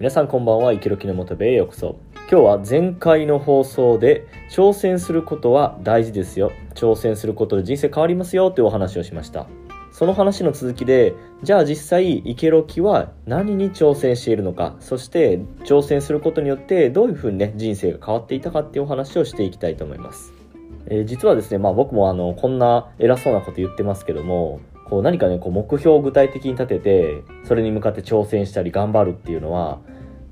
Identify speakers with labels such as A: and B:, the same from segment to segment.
A: 皆さんこんばんは、イケロキの元部へようこそ。今日は前回の放送で挑戦することは大事ですよ。挑戦することで人生変わりますよというお話をしました。その話の続きで、じゃあ実際イケロキは何に挑戦しているのか、そして挑戦することによってどういうふうにね、人生が変わっていたかっていうお話をしていきたいと思います。えー、実はですね、まあ僕もあの、こんな偉そうなこと言ってますけども、こう何かね、こう目標を具体的に立てて、それに向かって挑戦したり頑張るっていうのは、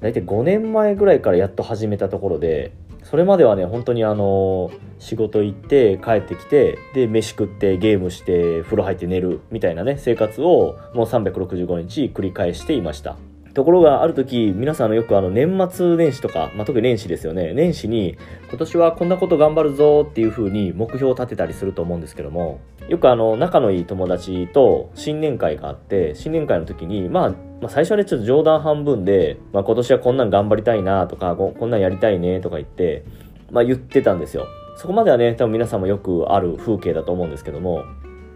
A: 大体5年前ぐらいからやっと始めたところでそれまではね本当にあの仕事行って帰ってきてで飯食ってゲームして風呂入って寝るみたいなね生活をもう365日繰り返していました。ところがある時皆さんのよくあの年末年始とか、まあ、特に年始ですよね。年始に今年はこんなこと頑張るぞっていう風に目標を立てたりすると思うんですけどもよくあの仲のいい友達と新年会があって新年会の時にまあまあ、最初はね、ちょっと冗談半分で、まあ、今年はこんなん頑張りたいなとか、こんなんやりたいねとか言って、まあ、言ってたんですよ。そこまではね、多分皆さんもよくある風景だと思うんですけども、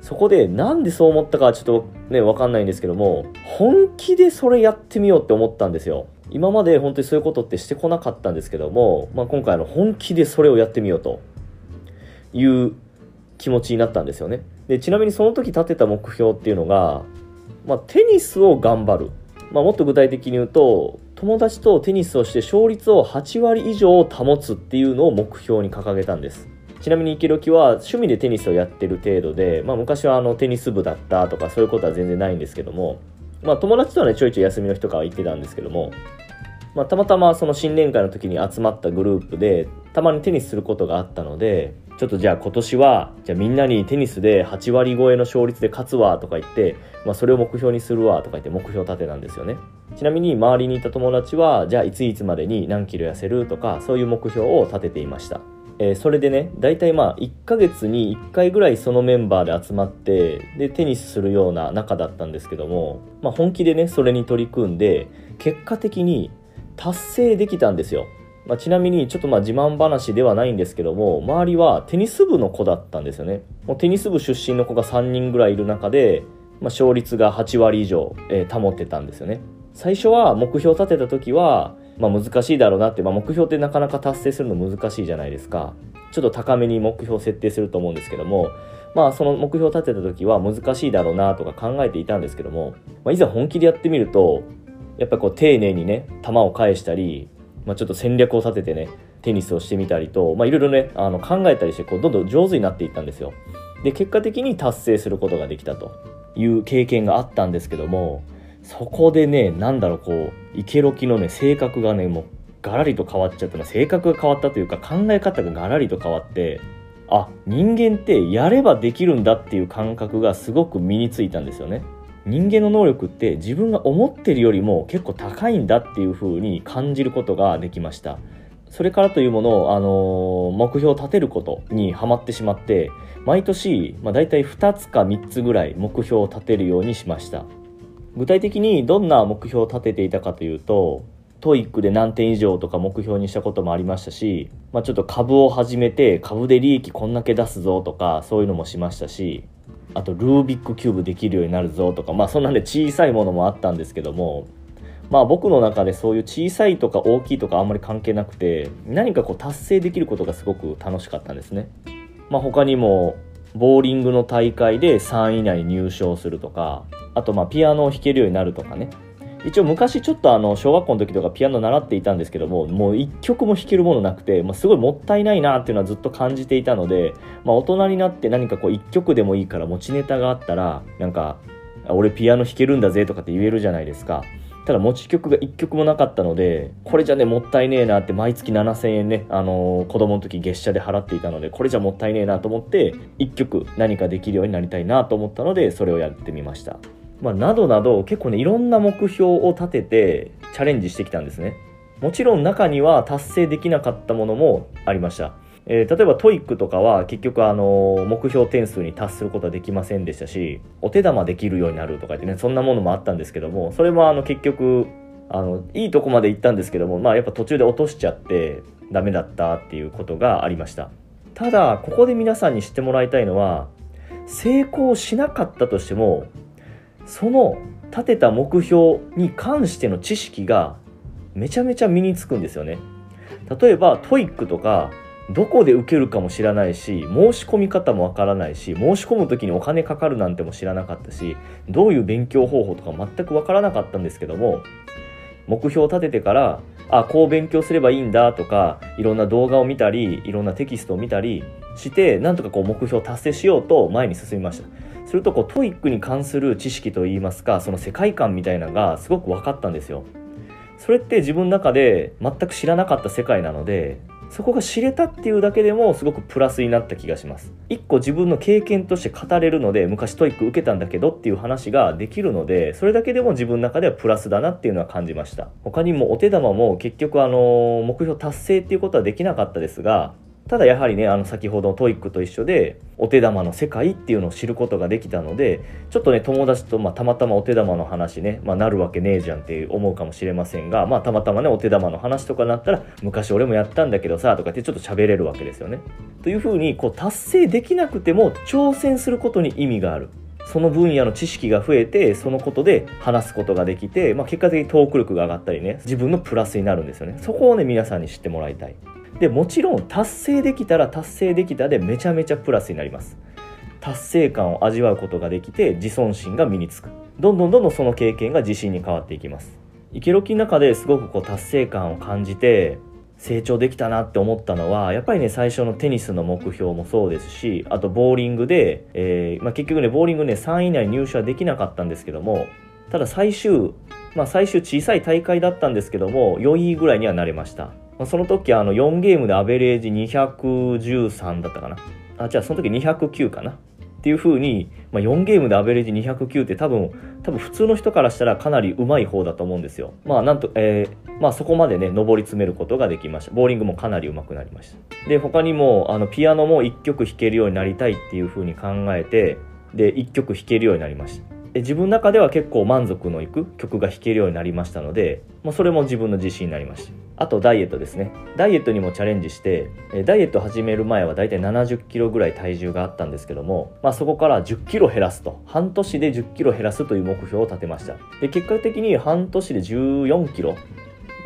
A: そこでなんでそう思ったかちょっとね、わかんないんですけども、本気でそれやってみようって思ったんですよ。今まで本当にそういうことってしてこなかったんですけども、まあ、今回の本気でそれをやってみようという気持ちになったんですよね。で、ちなみにその時立てた目標っていうのが、まあ、テニスを頑張る。まあ、もっと具体的に言うと、友達とテニスをして勝率を8割以上保つっていうのを目標に掲げたんです。ちなみに池ロキは趣味でテニスをやってる程度で、まあ、昔はあのテニス部だったとかそういうことは全然ないんですけども、まあ、友達とはねちょいちょい休みの日とかは行ってたんですけども、まあ、たまたまその新年会の時に集まったグループでたまにテニスすることがあったのでちょっとじゃあ今年は、じゃあみんなにテニスで8割超えの勝率で勝つわとか言って、まあそれを目標にするわとか言って目標立てたんですよね。ちなみに周りにいた友達は、じゃあいついつまでに何キロ痩せるとか、そういう目標を立てていました。えー、それでね、大体まあ1ヶ月に1回ぐらいそのメンバーで集まって、で、テニスするような仲だったんですけども、まあ本気でね、それに取り組んで、結果的に達成できたんですよ。まあ、ちなみにちょっとまあ自慢話ではないんですけども周りはテニス部の子だったんですよね。もうテニス部出身の子が3人ぐらいいる中で、まあ、勝率が8割以上、えー、保ってたんですよね。最初は目標立てた時は、まあ、難しいだろうなって、まあ、目標ってなかなか達成するの難しいじゃないですか。ちょっと高めに目標を設定すると思うんですけどもまあその目標を立てた時は難しいだろうなとか考えていたんですけども、まあ、いざ本気でやってみるとやっぱこう丁寧にね球を返したりまあ、ちょっと戦略を立ててねテニスをしてみたりと、まあ、いろいろねあの考えたりしてこうどんどん上手になっていったんですよ。で結果的に達成することができたという経験があったんですけどもそこでねなんだろうこうイケロキのね性格がねもうガラリと変わっちゃったの性格が変わったというか考え方がガラリと変わってあ人間ってやればできるんだっていう感覚がすごく身についたんですよね。人間の能力って自分が思ってるよりも結構高いんだっていう風に感じることができました。それからというものを、あのー、目標を立てることにはまってしまって毎年、まあ、大体2つか3つぐらい目標を立てるようにしました。具体的にどんな目標を立てていたかというと TOEIC で何点以上とか目標にしたこともありましたし、まあ、ちょっと株を始めて株で利益こんだけ出すぞとかそういうのもしましたしあとルービックキューブできるようになるぞとかまあそんなんで小さいものもあったんですけどもまあ僕の中でそういう小さいとか大きいとかあんまり関係なくて何かこう達成できることがすごく楽しかったんですね。まあ他にもボーリングの大会で3位以内に入賞するとかあとまあピアノを弾けるようになるとかね一応昔ちょっとあの小学校の時とかピアノ習っていたんですけどももう一曲も弾けるものなくて、まあ、すごいもったいないなっていうのはずっと感じていたので、まあ、大人になって何かこう一曲でもいいから持ちネタがあったらなんか俺ピアノ弾けるんだぜとかって言えるじゃないですか。ただ持ち曲が1曲もなかったのでこれじゃねもったいねえなって毎月7000円ね、あのー、子供の時月謝で払っていたのでこれじゃもったいねえなと思って1曲何かできるようになりたいなと思ったのでそれをやってみました。まあ、などなど結構ねいろんな目標を立ててチャレンジしてきたんですね。もちろん中には達成できなかったものもありました、えー、例えば TOEIC とかは結局あの目標点数に達することはできませんでしたしお手玉できるようになるとか言ってねそんなものもあったんですけどもそれもあの結局あのいいとこまで行ったんですけどもまあやっぱ途中で落としちゃってダメだったっていうことがありました。ただここで皆さんに知ってもらいたいのは成功しなかったとしてもその立てた目標に関しての知識がめちゃめちゃ身につくんですよね。例えば TOEIC とかどこで受けるかも知らないし申し込み方もわからないし申し込む時にお金かかるなんても知らなかったしどういう勉強方法とか全くわからなかったんですけども目標を立ててからあこう勉強すればいいんだとかいろんな動画を見たりいろんなテキストを見たりしてなんとかこう目標を達成しようと前に進みました。するとこう TOEIC に関する知識といいますかその世界観みたいなのがすごく分かったんですよ。それって自分の中で全く知らなかった世界なのでそこが知れたっていうだけでもすごくプラスになった気がします。一個自分の経験として語れるので昔 TOEIC 受けたんだけどっていう話ができるのでそれだけでも自分の中ではプラスだなっていうのは感じました。他にもお手玉も結局あの目標達成っていうことはできなかったですがただやはりねあの先ほどの TOEIC と一緒でお手玉の世界っていうのを知ることができたのでちょっとね友達と、まあ、たまたまお手玉の話ね、まあ、なるわけねえじゃんって思うかもしれませんが、まあ、たまたまねお手玉の話とかなったら昔俺もやったんだけどさとかってちょっと喋れるわけですよね。というふうにこう達成できなくても挑戦することに意味がある。その分野の知識が増えてそのことで話すことができて、まあ、結果的にトーク力が上がったりね自分のプラスになるんですよねそこをね皆さんに知ってもらいたいでもちろん達成できたら達成できたでめちゃめちゃプラスになります。達成感を味わうことができて自尊心が身につく。どんどんどんどんその経験が自信に変わっていきます。イケロキの中ですごくこう達成感を感じて成長できたなって思ったのはやっぱりね最初のテニスの目標もそうですしあとボーリングで、えーまあ、結局ねボーリングね3位以内入賞はできなかったんですけどもただ最終まあ最終小さい大会だったんですけども4位ぐらいにはなれました。まあ、その時あの4ゲームでアベレージ213だったかな。あじゃあその時209かな。っていう風に、まあ、4ゲームでアベレージ209って多分多分普通の人からしたらかなり上手い方だと思うんですよ。まあなんと、えー、まあそこまでね上り詰めることができました。ボーリングもかなり上手くなりました。で他にもあのピアノも1曲弾けるようになりたいっていう風に考えてで1曲弾けるようになりました。自分の中では結構満足のいく曲が弾けるようになりましたので、まあ、それも自分の自信になりました。あとダイエットですね。ダイエットにもチャレンジしてダイエット始める前はだいたい70キロぐらい体重があったんですけども、まあ、そこから10キロ減らすと。半年で10キロ減らすという目標を立てました。で結果的に半年で14キロ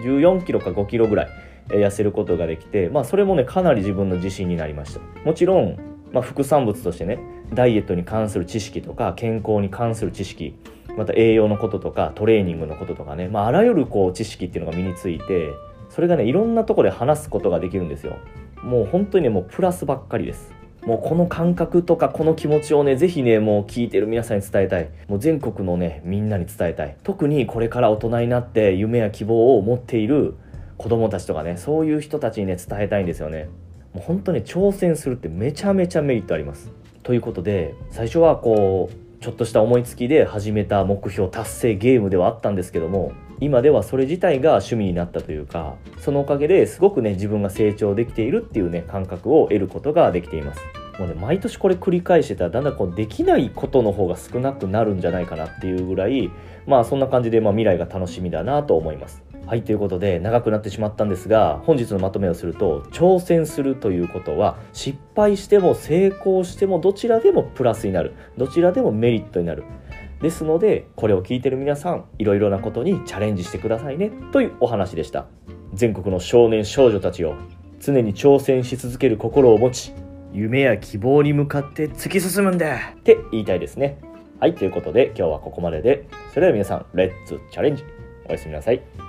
A: 14キロか5キロぐらい痩せることができて、まあ、それもねかなり自分の自信になりました。もちろんまあ、副産物としてねダイエットに関する知識とか健康に関する知識また栄養のこととかトレーニングのこととかね、まあ、あらゆるこう知識っていうのが身についてそれがねいろんなとこで話すことができるんですよ。もう本当にねもうプラスばっかりです。もうこの感覚とかこの気持ちをね是非ねもう聞いてる皆さんに伝えたい。もう全国のねみんなに伝えたい。特にこれから大人になって夢や希望を持っている子供たちとかねそういう人たちにね伝えたいんですよね。もう本当に挑戦するってめちゃめちゃメリットあります。ということで最初はこうちょっとした思いつきで始めた目標達成ゲームではあったんですけども今ではそれ自体が趣味になったというかそのおかげですごくね自分が成長できているっていうね感覚を得ることができています。もうね、毎年これ繰り返してたらだんだんこうできないことの方が少なくなるんじゃないかなっていうぐらいまあそんな感じでまあ未来が楽しみだなと思います。はいということで長くなってしまったんですが本日のまとめをすると挑戦するということは失敗しても成功してもどちらでもプラスになる。どちらでもメリットになる。ですのでこれを聞いてる皆さんいろいろなことにチャレンジしてくださいねというお話でした。全国の少年少女たちを常に挑戦し続ける心を持ち夢や希望に向かって突き進むんだ。って言いたいですね。はいということで今日はここまででそれでは皆さんレッツチャレンジ。おやすみなさい。